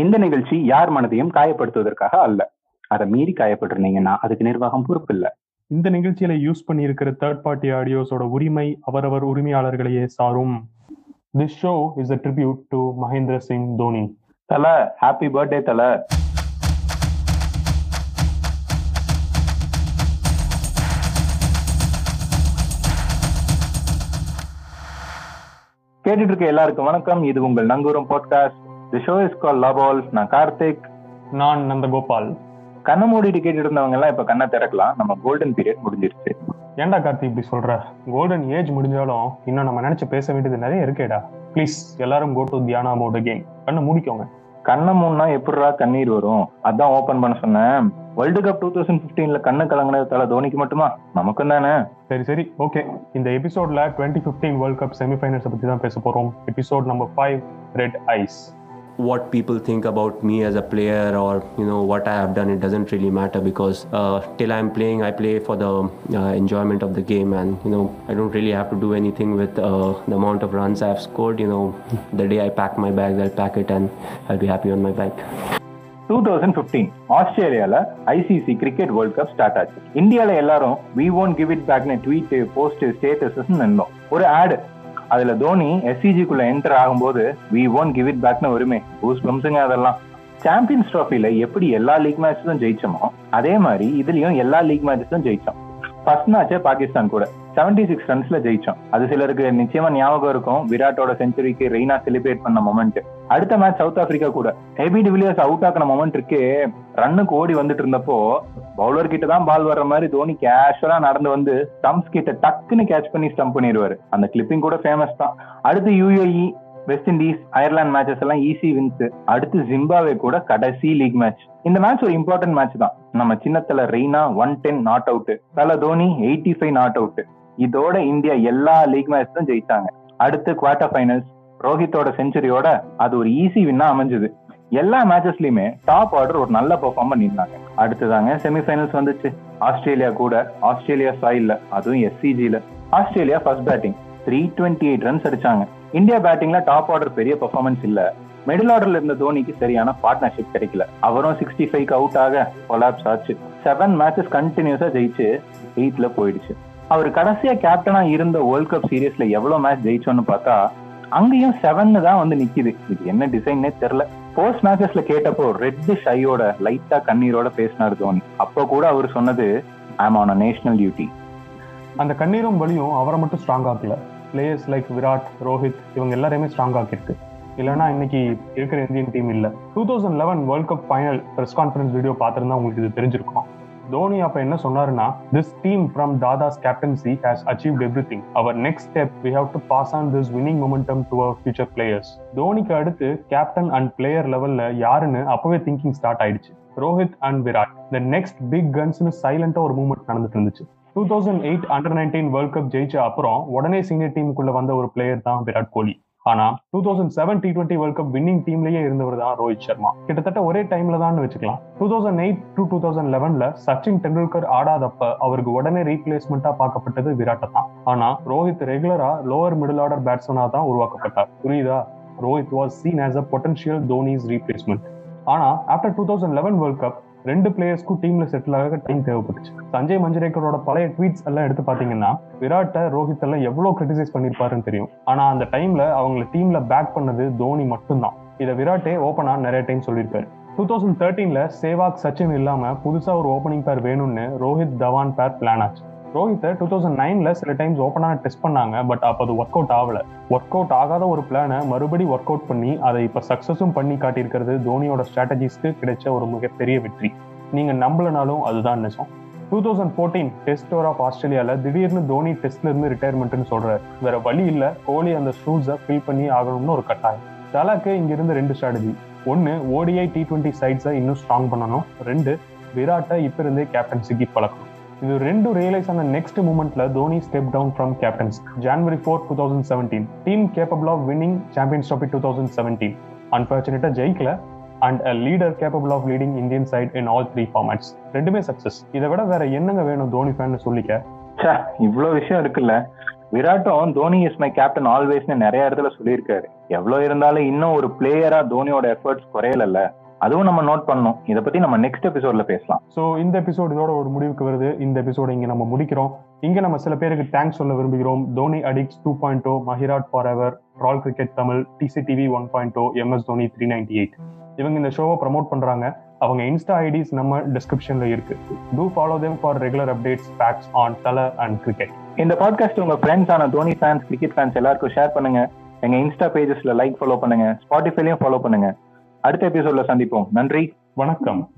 இந்த நிகழ்ச்சி யார் மனதையும் காயப்படுத்துவதற்காக அல்ல. அதை மீறி காயப்பட்டிருந்தீங்கன்னா அதுக்கு நிர்வாகம் பொறுப்பு இல்ல. இந்த நிகழ்ச்சியில யூஸ் பண்ணியிருக்கிற தேர்ட் பார்ட்டி ஆடியோஸோட உரிமை அவரவர் உரிமையாளர்களையே சாரும். This show is a tribute to Mahendra Singh Dhoni Thala happy birthday தல. கேட்டுட்டு இருக்க எல்லாருக்கும் வணக்கம். இது உங்கள் Nangooram podcast the show is call லபால் நான் கார்த்திக். நான் நந்தகோபால். கண்ணை மூடிட்டு கேட்டுட்டு இருந்தவங்க எல்லாம் இப்ப கண்ணை திறக்கலாம். நம்ம கோல்டன் பீரியட் முடிஞ்சிருச்சு. ஏன்டா கார்த்தி இப்படி சொல்ற? கோல்டன் ஏஜ் முடிஞ்சாலும் இன்னும் நம்ம நினைச்சு பேச வேண்டியது நிறைய இருக்கேடா. ப்ளீஸ் எல்லாரும் கோ டு தியானா மோட் கேம் கண்ணை மூடிக்கோங்க. கண்ணை மூணுனா எப்படிடா கண்ணீர் வரும்? அதான் ஓபன் பண்ண சொன்னேன். வேர்ல்டு கப் டூ தௌசண்ட் பிப்டீன்ல கண்ணு கலங்கினது தலை தோனிக்கு மட்டுமா? நமக்கும் தானே. சரி சரி. ஓகே இந்த எபிசோட்ல டுவெண்ட்டி ஃபிஃப்டீன் வேர்ல்ட் கப் செமிஃபைனல்ஸை பத்தி தான் பேச போறோம். Episode number five red eyes what people think about me as a player or you know what I have done it doesn't really matter because uh, till I'm playing I play for the uh, enjoyment of the game and you know I don't really have to do anything with uh, the amount of runs I've scored you know the day I pack my bag I'll pack it and I'll be happy on my bike two thousand fifteen ஆஸ்திரேலியால ICC cricket world cup start ஆச்சு இந்தியால எல்லாரும் we won't give it பேக்னு tweet post status நின்றோம் ஒரு ஆடு அதுல தோனி எஸ்சிஜிக்குள்ள enter ஆகும்போது வி ஓன் கிவ் இட் பேக்னு வருமே பூஸ் பம்ஸுங்க அதெல்லாம். சாம்பியன்ஸ் ட்ராஃபில எப்படி எல்லா லீக் மேட்சஸும் ஜெயிச்சோமோ அதே மாதிரி இதுலயும் எல்லா லீக் மேட்சஸும் ஜெயிச்சோம். ஃபர்ஸ்ட் மேட்சே பாகிஸ்தான் கூட. செவன்டி சிக்ஸ் ரன்ஸ்ல ஜெயிச்சோம். அது சிலருக்கு நிச்சயமா ஞாபகம் இருக்கும். விராட்டோட செஞ்சுரிக்கு ரெய்னா செலிப்ரேட் பண்ண மொமெண்ட் அடுத்த மேட்ச் சவுத் ஆப்பிரிக்கா கூட. ஹெபி டிவிலியர்ஸ் அவுட் ஆக்கின மொமெண்ட் இருக்கு. ரன்னுக்கு ஓடி வந்துட்டு இருந்தப்போ பவுலர் கிட்ட தான் பால் வர்ற மாதிரி தோனி கேஷுவலா நடந்து வந்து ஸ்டம்ப்ஸ் கிட்ட டக்குன்னு கேட்ச் பண்ணி ஸ்டம்ப் பண்ணிடுவாரு. அந்த கிளிப்பிங் கூட ஃபேமஸ் தான். அடுத்து UAE West Indies Ireland matches எல்லாம் ஈஸி வின்ஸ் அடுத்து ஜிம்பாவே கூட கடைசி லீக் மேட்ச் இந்த மேட்ச் ஒரு இம்பார்ட்டன்ட் மேட்ச் தான். நம்ம சின்னத்துல Raina one ten not out Thala Dhoni eighty five not out இதோட இந்தியா எல்லா லீக் மேட்சும் ஜெயிச்சாங்க. அடுத்து குவார்டர் ஃபைனல்ஸ் ரோஹித்தோட செஞ்சுரியோட அது ஒரு ஈஸி வின்னா அமைஞ்சது. எல்லா மேட்சஸ்லயுமே டாப் ஆர்டர் ஒரு நல்ல பெர்ஃபார்ம் பண்ணியிருந்தாங்க. அடுத்ததாங்க செமிஃபைனல்ஸ் வந்துச்சு. ஆஸ்திரேலியா கூட ஆஸ்திரேலியா சாயில்ல அதுவும் எஸ்சிஜில Australia first batting three twenty eight runs அடிச்சாங்க. இந்தியா பேட்டிங்ல டாப் ஆர்டர் பெரிய பெர்ஃபார்மன்ஸ் இல்ல. மிடில் ஆர்டர்ல இருந்த தோனிக்கு சரியான பார்ட்னர்ஷிப் கிடைக்கல. அவரும் சிக்ஸ்டி ஃபைவ் அவுட் ஆக கொலாப்ஸ் ஆச்சு. செவன் மேட்சஸ் கண்டினியூஸா ஜெயிச்சு எயிட்ல போயிடுச்சு. அவர் கடைசியா கேப்டனா இருந்த வேர்ல்ட் கப் சீரீஸ்ல எவ்வளவு மேட்ச் ஜெயிச்சோன்னு பார்த்தா அங்கேயும் செவன் தான் வந்து நிக்குது. இது என்ன டிசைன்னே தெரியல. போஸ்ட் மேட்சஸ்ல கேட்டப்போ ரெட் ஷையோட லைட்டா கண்ணீரோட பேசினார் தோனி. அப்போ கூட அவர் சொன்னது I'm on a national duty அந்த கண்ணீரும் வலியும் அவரை மட்டும் ஸ்ட்ராங் ஆக்கல. பிளேயர்ஸ் லைக் விராட் ரோஹித் இவங்க எல்லாரையுமே ஸ்ட்ராங் ஆக்கிருக்கு இல்லைன்னா இன்னைக்கு இருக்கிற இந்தியன் டீம் இல்ல. Two thousand eleven world cup final press conference video பார்த்துருந்தா உங்களுக்கு இது தெரிஞ்சிருக்கும். தோனி அப்ப என்ன சொன்னாருன்னா this team from தாதாஸ் captaincy has achieve everything our next step we have to pass on this winning momentum to our future players தோனிக்கு அடுத்து captain and player லெவல்ல யாருன்னு அப்பவே திங்கிங் ஸ்டார்ட் ஆயிடுச்சு. Rohit and Virat the next big கன்ஸ்னு சைலண்டா ஒரு movement நடந்துட்டு இருந்துச்சு. Two thousand eight under nineteen world cup ஜெயிச்ச அப்புறம் உடனே சீனியர் டீமுக்குள்ள வந்த ஒரு பிளேயர் தான் விராட் கோலி. ஆனா two thousand seven T twenty world cup winning டீம்லயே இருந்தவர் தான் ரோஹித் சர்மா. கிட்டத்தட்ட ஒரே டைம்ல தான் வச்சுக்கலாம். Two thousand eight to two thousand லெவன்ல Sachin Tendulkar ஆடாதப்ப அவருக்கு உடனே ரீப்ளேஸ்மெண்டா பார்க்கப்பட்டது விராட்ட தான். ஆனா ரோஹித் ரெகுலரா லோவர் மிடில் ஆர்டர் பேட்ஸ்மனா தான் உருவாக்கப்பட்டார். புரியுதா? Rohit was seen as a potential Dhoni's replacement ஆனா after two thousand eleven world cup ரெண்டு பிளேயர்ஸ்க்கும் டீம்ல செட்டில் ஆக டைம் தேவைப்பட்டுச்சு. சஞ்சய் மஞ்சரேக்கரோட பழைய ட்வீட்ஸ் எல்லாம் எடுத்து பாத்தீங்கன்னா விராட்டை ரோஹித் எல்லாம் எவ்வளவு கிரிட்டிசைஸ் பண்ணிருப்பாருன்னு தெரியும். ஆனா அந்த டைம்ல அவங்க டீம்ல பேக் பண்ணது தோனி மட்டும்தான். இதை விராட்டே ஓப்பனா நிறைய டைம் சொல்லியிருப்பாரு. டூ தௌசண்ட் தேர்ட்டீன்ல சேவாக் சச்சின் இல்லாம புதுசா ஒரு ஓப்பனிங் பேர் வேணும்னு ரோஹித் தவான் பேர் பிளான் ஆச்சு. ரோஹித்தை டூ தௌசண்ட் நைன்ல சில டைம்ஸ் ஓப்பனாக டெஸ்ட் பண்ணாங்க பட் அப்போ அது ஒர்க் அவுட் ஆகல. ஒர்க் அவுட் ஆகாத ஒரு பிளானை மறுபடி ஒர்க் அவுட் பண்ணி அதை இப்போ சக்சஸும் பண்ணி காட்டியிருக்கிறது தோனியோட ஸ்ட்ராட்டஜிஸ்க்கு கிடைச்ச ஒரு மிகப்பெரிய வெற்றி. நீங்கள் நம்பலனாலும் அதுதான் நிஜம். Two thousand fourteen test tour of ஆஸ்திரேலியாவில் திடீர்னு தோனி டெஸ்ட்ல இருந்து ரிட்டையர்மெண்ட்னு சொல்றாரு. வேற வழி இல்லை கோலி அந்த ஷூஸை ஃபில் பண்ணி ஆகணும்னு ஒரு கட்டாயம். தலாக்கு இங்கிருந்து ரெண்டு ஸ்ட்ராட்டஜி ஒன்று ஓடிஐ டி டுவெண்ட்டி சைட்ஸை இன்னும் ஸ்ட்ராங் பண்ணணும். ரெண்டு விராட்டை இப்போ இருந்தே கேப்டன்சிக்கு பழக்கணும். இது ரெண்டு ரியலைஸ் ஆன next மூமெண்ட்ல Dhoni step down from captains January four two thousand seventeen team capable of winning champions trophy two thousand seventeen அன்பார்ச்சுனேட்டா ஜெயிக்கல. And a leader capable of leading Indian side in all three formats ரெண்டுமே success இதை விட வேற என்னங்க வேணும் Dhoni fan சொல்லிக்க? ச்சே, இவ்வளவு விஷயம் இருக்குல்ல. விராட்டும் தோனி இஸ் மை கேப்டன் ஆல்வேஸ்னு நிறைய இடத்துல சொல்லியிருக்காரு. எவ்வளவு இருந்தாலும் இன்னும் ஒரு பிளேயரா தோனியோட எஃபர்ட்ஸ் குறையலல்ல. அதுவும் நம்ம நோட் பண்ணோம் இதை பத்தி நம்ம நெக்ஸ்ட் எபிசோட்ல பேசலாம். ஸோ இந்த எபிசோடு இதோட ஒரு முடிவுக்கு வருது. இந்த எபிசோடு இங்க நம்ம முடிக்கிறோம். இங்க நம்ம சில பேருக்கு தேங்க்ஸ் சொல்ல விரும்புகிறோம். Dhoni addicts two point o மஹிராட் for ever ரால் cricket Tamil TCTV one point o MS Dhoni three ninety eight இவங்க இந்த ஷோவை ப்ரமோட் பண்றாங்க. அவங்க இன்ஸ்டா ஐடிஸ் நம்ம டிஸ்கிரிப்ஷன்ல இருக்கு. To follow them for regular updates facts on Thala and cricket இந்த பாட்காஸ்ட் உங்க ஃப்ரெண்ட்ஸ் ஆன தோனி ஃபேன்ஸ் கிரிக்கெட் ஃபேன்ஸ் எல்லாருக்கும் ஷேர் பண்ணுங்க. எங்க இன்ஸ்டா பேஜஸ்ல லைக் ஃபாலோ பண்ணுங்க. ஸ்பாட்டிஃபைலையும் ஃபாலோ பண்ணுங்க. அடுத்த எபிசோட்ல சந்திப்போம். நன்றி. வணக்கம்.